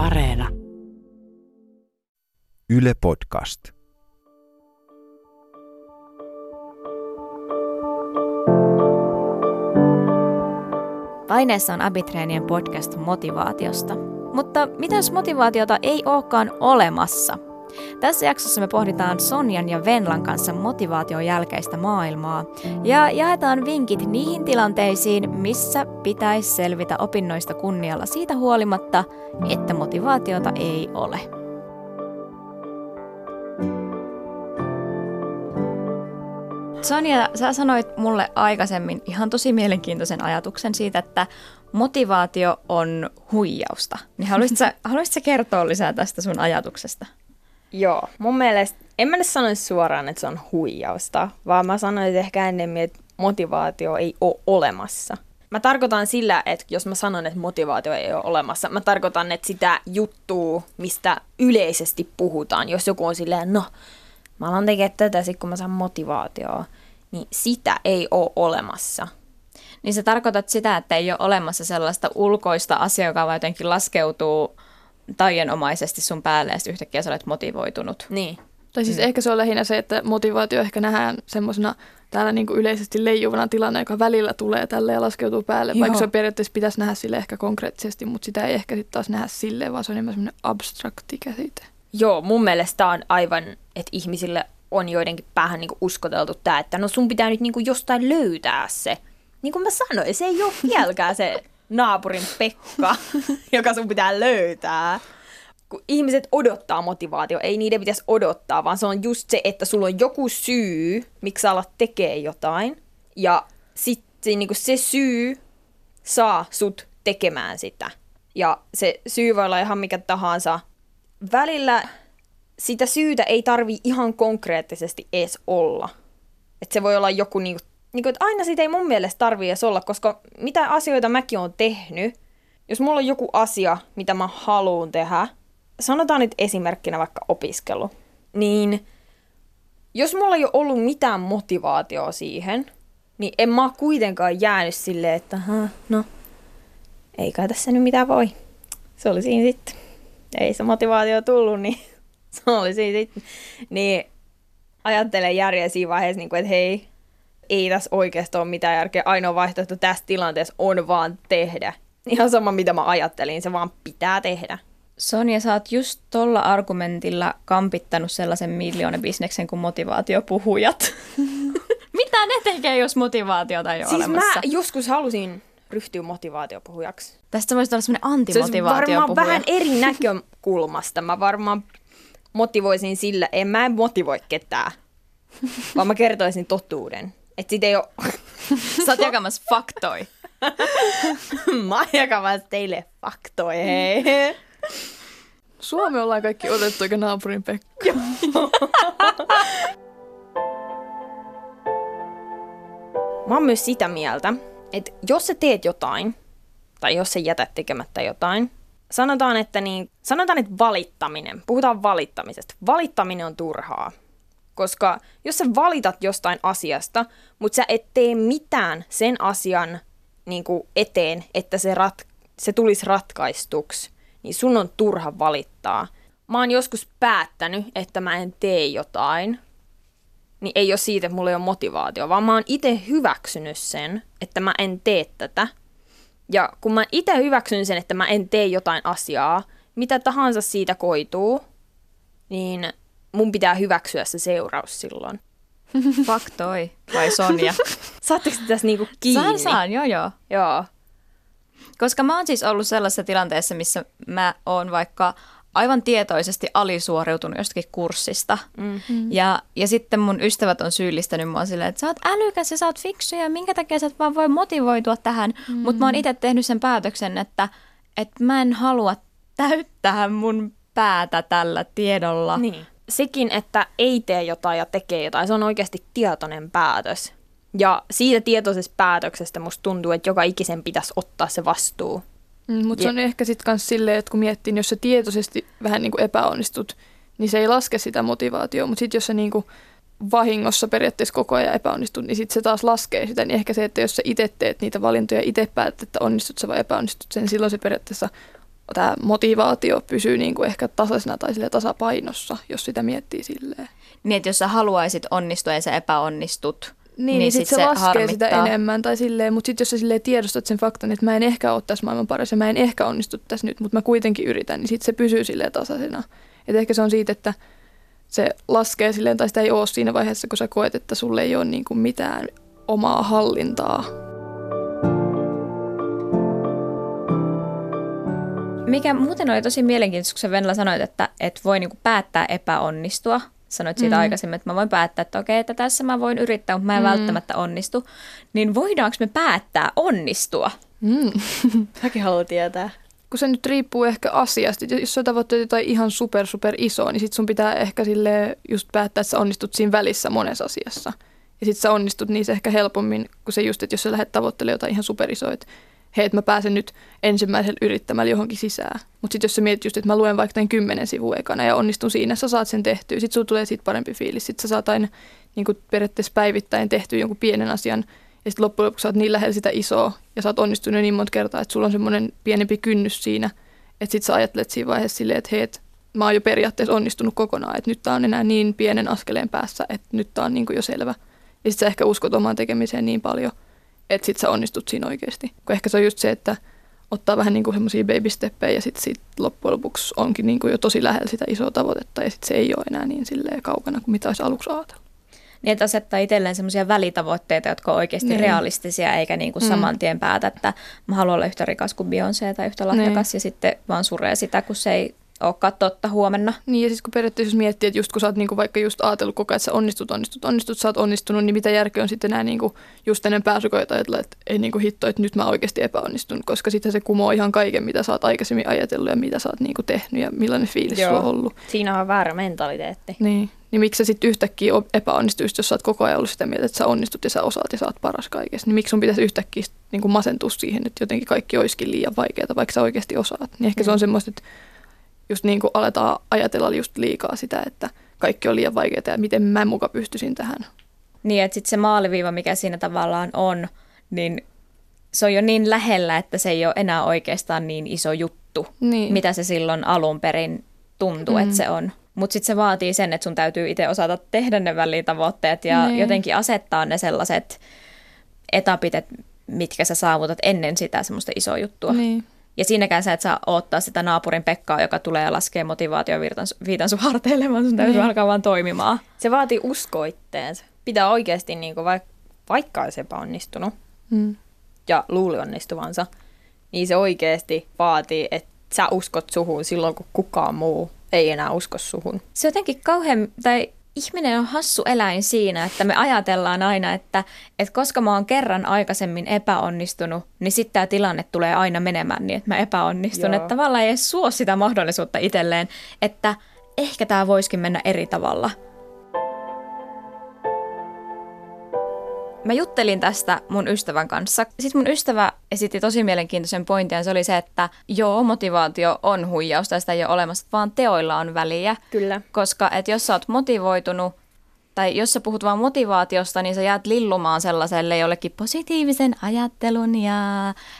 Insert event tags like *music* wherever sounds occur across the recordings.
Areena. Yle Podcast. Paineessa on Abitreenien podcast motivaatiosta. Mutta mitä jos motivaatiota ei olekaan olemassa? Tässä jaksossa me pohditaan Sonjan ja Venlan kanssa motivaation jälkeistä maailmaa ja jaetaan vinkit niihin tilanteisiin, missä pitäisi selvitä opinnoista kunnialla siitä huolimatta, että motivaatiota ei ole. Sonja, sä sanoit mulle aikaisemmin ihan tosi mielenkiintoisen ajatuksen siitä, että motivaatio on huijausta. Niin haluaisitko, haluaisitko kertoa lisää tästä sun ajatuksesta? Joo, mun mielestä, en mä nyt sanoisi suoraan, että se on huijausta, vaan mä sanoisin ehkä ennemmin, että motivaatio ei ole olemassa. Mä tarkoitan sillä, että jos mä sanon, että motivaatio ei ole olemassa, mä tarkoitan, että sitä juttua, mistä yleisesti puhutaan, jos joku on silleen, no, mä alan tekemään tätä sit, kun mä saan motivaatioa, niin sitä ei ole olemassa. Niin se tarkoitat sitä, että ei ole olemassa sellaista ulkoista asiaa, joka vaan jotenkin laskeutuu taianomaisesti sun päälle ja sitten yhtäkkiä sä olet motivoitunut. Niin. Tai siis mm. ehkä se on lähinnä se, että motivaatio ehkä nähdään semmoisena täällä niin kuin yleisesti leijuvana tilana, joka välillä tulee tälle ja laskeutuu päälle, Joo. vaikka se periaatteessa pitäisi nähdä sille ehkä konkreettisesti, mutta sitä ei ehkä sitten taas nähdä silleen, vaan se on enemmän semmoinen abstrakti käsite. Joo, mun mielestä on aivan, että ihmisille on joidenkin päähän niin uskoteltu tämä, että no sun pitää nyt niin kuin jostain löytää se. Niin kuin mä sanoin, se ei ole vieläkään se naapurin Pekka, *laughs* joka sun pitää löytää. Kun ihmiset odottaa motivaatio, ei niiden pitäisi odottaa, vaan se on just se, että sulla on joku syy, miksi sä alat tekee jotain. Ja sitten niin se syy saa sut tekemään sitä. Ja se syy voi olla ihan mikä tahansa. Välillä sitä syytä ei tarvi ihan konkreettisesti edes olla. Että se voi olla joku niinku niin kuin, että aina siitä ei mun mielestä tarvii edes olla, koska mitä asioita mäkin on tehnyt, jos mulla on joku asia, mitä mä haluan tehdä, sanotaan nyt esimerkkinä vaikka opiskelu, niin jos mulla ei ole ollut mitään motivaatioa siihen, niin en mä kuitenkaan jäänyt silleen, että no, ei kai tässä nyt mitään voi. Se oli siinä sitten. Ei se motivaatio tullut, niin *laughs* se oli siinä sitten. Niin ajattelen järjellä siinä vaiheessa, niin kuin, että hei, ei tässä oikeasti ole mitään järkeä. Ainoa vaihtoehto tässä tilanteessa on vaan tehdä. Ihan sama, mitä mä ajattelin, se vaan pitää tehdä. Sonja, sä oot just tolla argumentilla kampittanut sellaisen miljoonabisneksen kuin motivaatiopuhujat. *laughs* mitä ne tekee, jos motivaatiota ei ole siis olemassa? mä joskus halusin ryhtyä motivaatiopuhujaksi. Tästä voisi olla sellainen antimotivaatiopuhuja. Se varmaan vähän eri näkökulmasta. Mä varmaan motivoisin sillä, en mä motivoi ketään, vaan mä kertoisin totuuden. Että sit ei ole... *laughs* Sä oot jakamassa faktoi. *laughs* Mä oon jakamassa teille faktoi, hei. *laughs* Suomi ollaan kaikki otettu, eikä naapurin Pekka. Mä oon myös sitä mieltä, että jos sä teet jotain, tai jos sä jätät tekemättä jotain, sanotaan, että, niin, sanotaan, että valittaminen, puhutaan valittamisesta. Valittaminen on turhaa. Koska jos sä valitat jostain asiasta, mutta sä et tee mitään sen asian niin kuin eteen, että se, rat, se tulisi ratkaistuksi, niin sun on turha valittaa. Mä oon joskus päättänyt, että mä en tee jotain, niin ei ole siitä, että mulla ei ole motivaatio, vaan mä oon itse hyväksynyt sen, että mä en tee tätä. Ja kun mä itse hyväksyn sen, että mä en tee jotain asiaa, mitä tahansa siitä koituu, niin mun pitää hyväksyä se seuraus silloin. *laughs* Faktoi, vai Sonja? *laughs* Saatteko tässä niinku kiinni? Saan, saan, joo joo. Joo. Koska mä oon siis ollut sellaisessa tilanteessa, missä mä oon vaikka aivan tietoisesti alisuoriutunut jostakin kurssista. Mm-hmm. Ja, ja sitten mun ystävät on syyllistänyt mua silleen, että sä oot älykäs ja sä oot fiksu ja minkä takia sä et vaan voi motivoitua tähän. Mm-hmm. Mutta mä oon itse tehnyt sen päätöksen, että, että mä en halua täyttää mun päätä tällä tiedolla. Niin sekin, että ei tee jotain ja tekee jotain, se on oikeasti tietoinen päätös. Ja siitä tietoisesta päätöksestä musta tuntuu, että joka ikisen pitäisi ottaa se vastuu. Mm, mutta se on ehkä sitten myös silleen, että kun miettii, niin jos sä tietoisesti vähän niin kuin epäonnistut, niin se ei laske sitä motivaatiota. Mutta sitten jos sä niin kuin vahingossa periaatteessa koko ajan epäonnistut, niin sitten se taas laskee sitä. Niin ehkä se, että jos sä itse teet niitä valintoja, itse päätät, että onnistut sä vai epäonnistut sen, niin silloin se periaatteessa tämä motivaatio pysyy niin kuin ehkä tasaisena tai tasapainossa, jos sitä miettii silleen. Niin, että jos sä haluaisit onnistua ja sä epäonnistut, niin, niin, niin sit, sit se, se laskee harmittaa. sitä enemmän tai silleen, mutta sitten jos sä silleen tiedostat sen faktan, että mä en ehkä ole tässä maailman paras ja mä en ehkä onnistu tässä nyt, mutta mä kuitenkin yritän, niin sitten se pysyy silleen tasaisena. Et ehkä se on siitä, että se laskee silleen, tai sitä ei ole siinä vaiheessa, kun sä koet, että sulle ei ole niin kuin mitään omaa hallintaa. Mikä muuten oli tosi mielenkiintoista, kun sä Venla sanoit, että, että voi niin kuin päättää epäonnistua. Sanoit siitä mm. aikaisemmin, että mä voin päättää, että okei, että tässä mä voin yrittää, mutta mä en mm. välttämättä onnistu. Niin voidaanko me päättää onnistua? Mm. *laughs* Säkin haluat tietää kun se nyt riippuu ehkä asiasta. Jos sä tavoitteet jotain ihan super super isoa, niin sit sun pitää ehkä sille just päättää, että sä onnistut siinä välissä monessa asiassa. Ja sit sä onnistut niissä ehkä helpommin kuin se just, että jos sä lähdet tavoittelemaan jotain ihan superisoa, että hei, että mä pääsen nyt ensimmäisellä yrittämällä johonkin sisään. Mutta sitten jos sä mietit just, että mä luen vaikka tämän kymmenen sivun ekana ja onnistun siinä, sä saat sen tehtyä. Sitten sulla tulee siitä parempi fiilis. Sitten sä saat aina niin periaatteessa päivittäin tehtyä jonkun pienen asian – ja sitten loppujen lopuksi sä oot niin lähellä sitä isoa ja sä oot onnistunut niin monta kertaa, että sulla on semmoinen pienempi kynnys siinä, että sit sä ajattelet siinä vaiheessa silleen, että hei, et mä oon jo periaatteessa onnistunut kokonaan, että nyt tää on enää niin pienen askeleen päässä, että nyt tää on niin jo selvä. Ja sit sä ehkä uskot omaan tekemiseen niin paljon, että sit sä onnistut siinä oikeasti. Kun ehkä se on just se, että ottaa vähän niin kuin semmoisia baby steppejä ja sitten sit loppujen lopuksi onkin niin kuin jo tosi lähellä sitä isoa tavoitetta ja sitten se ei ole enää niin silleen kaukana kuin mitä olisi aluksi ajatellut. Niin, että asettaa itselleen semmoisia välitavoitteita, jotka on oikeasti niin. realistisia, eikä niin kuin mm. saman tien päätä, että mä haluan olla yhtä rikas kuin Beyoncé tai yhtä lahjakas, niin. ja sitten vaan suree sitä, kun se ei olekaan totta huomenna. Niin ja siis kun periaatteessa jos miettii, että just kun sä oot niinku vaikka just ajatellut koko ajan, että sä onnistut, onnistut, onnistut, sä oot onnistunut, niin mitä järkeä on sitten nämä niinku just ennen pääsykoita ajatella, että ei niinku hitto, että nyt mä oikeasti epäonnistun, koska sitten se kumoo ihan kaiken, mitä sä oot aikaisemmin ajatellut ja mitä sä oot niinku tehnyt ja millainen fiilis Joo. sulla on ollut. Siinä on väärä mentaliteetti. Niin. Niin miksi sä sitten yhtäkkiä epäonnistuisit, jos sä oot koko ajan ollut sitä mieltä, että sä onnistut ja sä osaat ja sä oot paras kaikessa. Niin miksi sun pitäisi yhtäkkiä niin kuin masentua siihen, että jotenkin kaikki olisikin liian vaikeaa, vaikka sä oikeasti osaat. Niin ehkä mm. se on mm. semmoista, että just niin kuin aletaan ajatella just liikaa sitä, että kaikki on liian vaikeaa ja miten mä muka pystyisin tähän. Niin, että sitten se maaliviiva, mikä siinä tavallaan on, niin se on jo niin lähellä, että se ei ole enää oikeastaan niin iso juttu, niin. mitä se silloin alun perin tuntuu, mm. että se on. Mutta sitten se vaatii sen, että sun täytyy itse osata tehdä ne välitavoitteet ja niin. jotenkin asettaa ne sellaiset etapit, että mitkä sä saavutat ennen sitä semmoista isoa juttua. Niin. Ja siinäkään sä et saa odottaa sitä naapurin Pekkaa, joka tulee ja laskee motivaatioviitan sun harteille, vaan sun täytyy niin. alkaa vaan toimimaan. Se vaatii uskoa itteensä. Pitää oikeasti, niin kuin vaikka, vaikka olisi epäonnistunut mm. ja luuli onnistuvansa, niin se oikeasti vaatii, että sä uskot suhun silloin, kun kukaan muu ei enää usko suhun. Se jotenkin kauhean, tai ihminen on hassu eläin siinä, että me ajatellaan aina, että, että koska mä oon kerran aikaisemmin epäonnistunut, niin sitten tämä tilanne tulee aina menemään niin, että mä epäonnistun. Joo. Että tavallaan ei edes suo sitä mahdollisuutta itselleen, että ehkä tämä voisikin mennä eri tavalla. Mä juttelin tästä mun ystävän kanssa. Sitten mun ystävä esitti tosi mielenkiintoisen pointin, ja se oli se, että joo, motivaatio on huijausta, sitä ei ole olemassa, vaan teoilla on väliä. Kyllä. Koska et jos sä oot motivoitunut, tai jos sä puhut vaan motivaatiosta, niin sä jäät lillumaan sellaiselle jollekin positiivisen ajattelun ja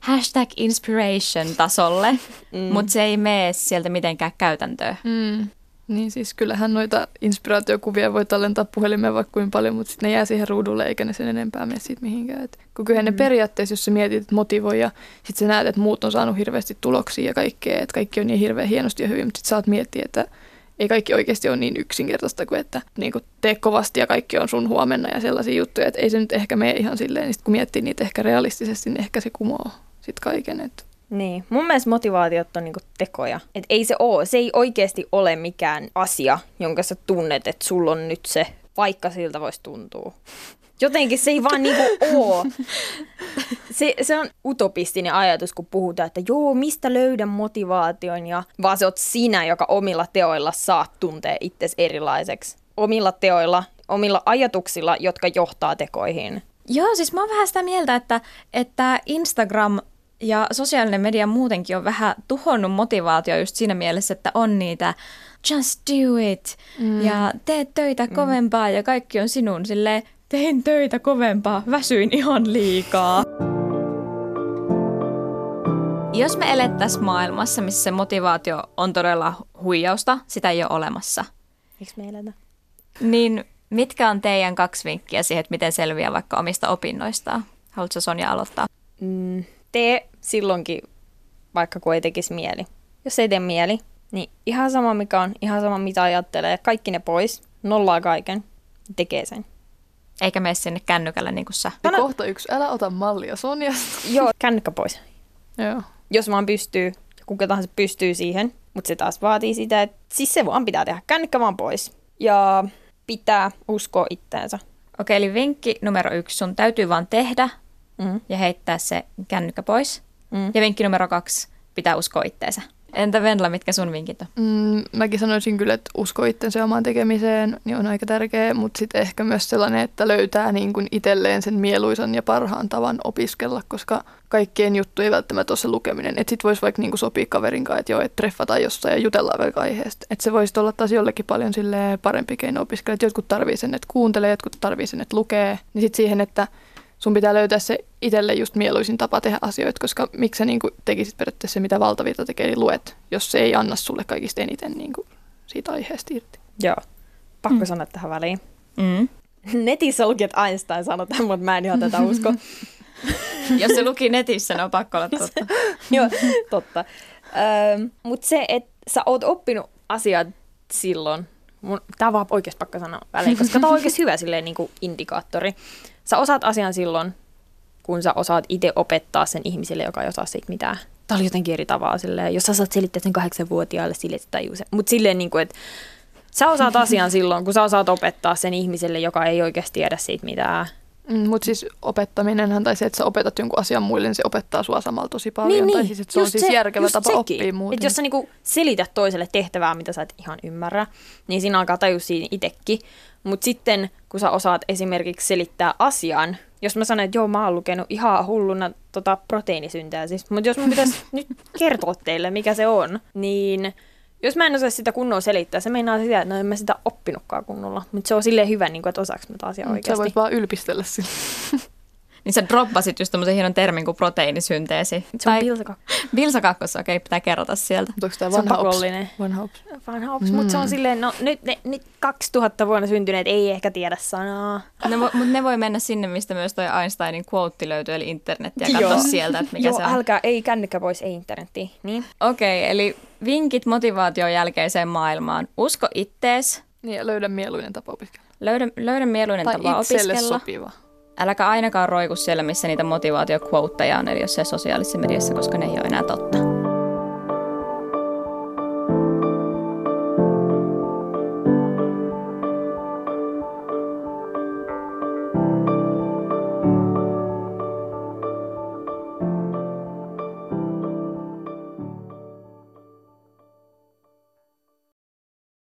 hashtag inspiration tasolle, *laughs* mm. mutta se ei mene sieltä mitenkään käytäntöön. Mm. Niin siis kyllähän noita inspiraatiokuvia voi tallentaa puhelimeen vaikka kuin paljon, mutta sitten ne jää siihen ruudulle eikä ne sen enempää mene siitä mihinkään. Et kun kyllähän mm. ne periaatteessa, jos sä mietit, että motivoi ja sitten sä näet, että muut on saanut hirveästi tuloksia ja kaikkea, että kaikki on niin hirveän hienosti ja hyvin, mutta sitten saat miettiä, että ei kaikki oikeasti ole niin yksinkertaista kuin, että niin kuin tee kovasti ja kaikki on sun huomenna ja sellaisia juttuja, että ei se nyt ehkä mene ihan silleen, niin sit kun miettii niitä ehkä realistisesti, niin ehkä se kumoo sitten kaiken. Että niin, mun mielestä motivaatiot on niinku tekoja. Et ei se oo, se ei oikeasti ole mikään asia, jonka sä tunnet, että sulla on nyt se, vaikka siltä voisi tuntua. Jotenkin se ei vaan niinku oo. *laughs* Se, se on utopistinen ajatus, kun puhutaan, että joo, mistä löydän motivaation, ja vaan se oot sinä, joka omilla teoilla saat tuntea itsesi erilaiseksi. Omilla teoilla, omilla ajatuksilla, jotka johtaa tekoihin. Joo, siis mä oon vähän sitä mieltä, että, että Instagram ja sosiaalinen media muutenkin on vähän tuhonnut motivaatio just siinä mielessä, että on niitä just do it mm. ja tee töitä mm. kovempaa ja kaikki on sinun sille tein töitä kovempaa, väsyin ihan liikaa. Jos me elettäisiin maailmassa, missä se motivaatio on todella huijausta, sitä ei ole olemassa, Miksi me eletään? niin mitkä on teidän kaksi vinkkiä siihen, että miten selviää vaikka omista opinnoistaan? Haluatko Sonja aloittaa? Mm, tee silloinkin, vaikka kun ei tekisi mieli. Jos ei tee mieli, niin ihan sama mikä on, ihan sama mitä ajattelee, kaikki ne pois, nollaa kaiken, tekee sen. Eikä mene sinne kännykällä niin kuin sä. Ja Sano- kohta yksi, älä ota mallia Sonjasta. *laughs* Joo, kännykkä pois. Joo. Jos vaan pystyy, kuka tahansa pystyy siihen, mutta se taas vaatii sitä, että siis se vaan pitää tehdä, kännykkä vaan pois. Ja pitää uskoa itteensä. Okei, eli vinkki numero yksi, sun täytyy vaan tehdä Mm. ja heittää se kännykkä pois. Mm. Ja vinkki numero kaksi, pitää uskoa itteensä. Entä Venla, mitkä sun vinkit on? Mm, mäkin sanoisin kyllä, että usko itsensä omaan tekemiseen niin on aika tärkeä, mutta sitten ehkä myös sellainen, että löytää niin kuin itselleen sen mieluisan ja parhaan tavan opiskella, koska kaikkien juttu ei välttämättä ole se lukeminen. Että sitten voisi vaikka niin kuin sopia kaverin kanssa, että joo, että treffataan jossain ja jutellaan vaikka aiheesta. Että se voisi olla taas jollekin paljon parempi keino opiskella. Että jotkut tarvii sen, että kuuntelee, jotkut tarvii sen, että lukee. Niin sitten siihen, että sun pitää löytää se itselle just mieluisin tapa tehdä asioita, koska miksi sä niin kuin tekisit periaatteessa se, mitä valtavirta tekee, niin luet, jos se ei anna sulle kaikista eniten niin kuin siitä aiheesta irti. Joo. Pakko Mm. sanoa tähän väliin. Mm. Netissä luki, että Einstein sanoi tämän, mutta mä en ihan tätä usko. *laughs* Jos se luki netissä, niin on pakko olla totta. *laughs* Joo, totta. Öö, Mutta se, että sä oot oppinut asiat silloin, mun, tää on vaan oikeasti pakko sanoa väliin, koska tää on oikeasti hyvä silleen niin kuin indikaattori. Sä osaat asian silloin, kun sä osaat itse opettaa sen ihmiselle, joka ei osaa siitä mitään. Tää oli jotenkin eri tavalla silleen, jos sä saat selittää sen kahdeksanvuotiaalle silleen, että tajuu sen. Mutta silleen, niin kuin, että sä osaat asian silloin, kun sä osaat opettaa sen ihmiselle, joka ei oikeasti tiedä siitä mitään. Mm, Mutta siis opettaminenhan tai se, että sä opetat jonkun asian muille, niin se opettaa sua samalla tosi paljon. tai siis, että se on Niin, just siis järkevä just tapa sekin. oppia muuten. Et jos sä niinku selität toiselle tehtävää, mitä sä et ihan ymmärrä, niin siinä alkaa tajua siinä itsekin. Mutta sitten, kun sä osaat esimerkiksi selittää asian, jos mä sanon, että joo, mä oon lukenut ihan hulluna tota proteiinisynteesis, mutta jos mun pitäisi *laughs* nyt kertoa teille, mikä se on, niin jos mä en osaa sitä kunnolla selittää, se meinaa sitä, että no en mä sitä oppinutkaan kunnolla. Mutta se on silleen hyvä, niin kuin, että osaaks mä taas ihan Mm, Sä oikeasti. voit vaan ylpistellä sillä. *laughs* Niin sä droppasit just tommosen hienon termin kuin proteiinisynteesi. Se on pilsaka. Bilsa kakkossa, okei, pitää kerrota sieltä. Mutta onko tämä vanha ops? pakollinen. Vanha ops. Vanha ops, mm. mutta se on silleen, no nyt, ne, nyt 2000 vuonna syntyneet ei ehkä tiedä sanaa. Ne vo, mutta ne voi mennä sinne, mistä myös toi Einsteinin quote löytyy, eli internet, ja Joo. katsoa sieltä, että mikä Joo, se on. älkää, ei kännykkä pois, ei internettiin. Niin. Okei, eli vinkit motivaation jälkeiseen maailmaan. Usko ittees, Niin, ja löydä mieluinen tapa opiskella. löydä, löydä mieluinen Tai tapa itselle opiskella. sopiva. Äläkä ainakaan roiku siellä, missä niitä motivaatioquoteja on, eli jossain sosiaalisessa mediassa, koska ne ei ole enää totta.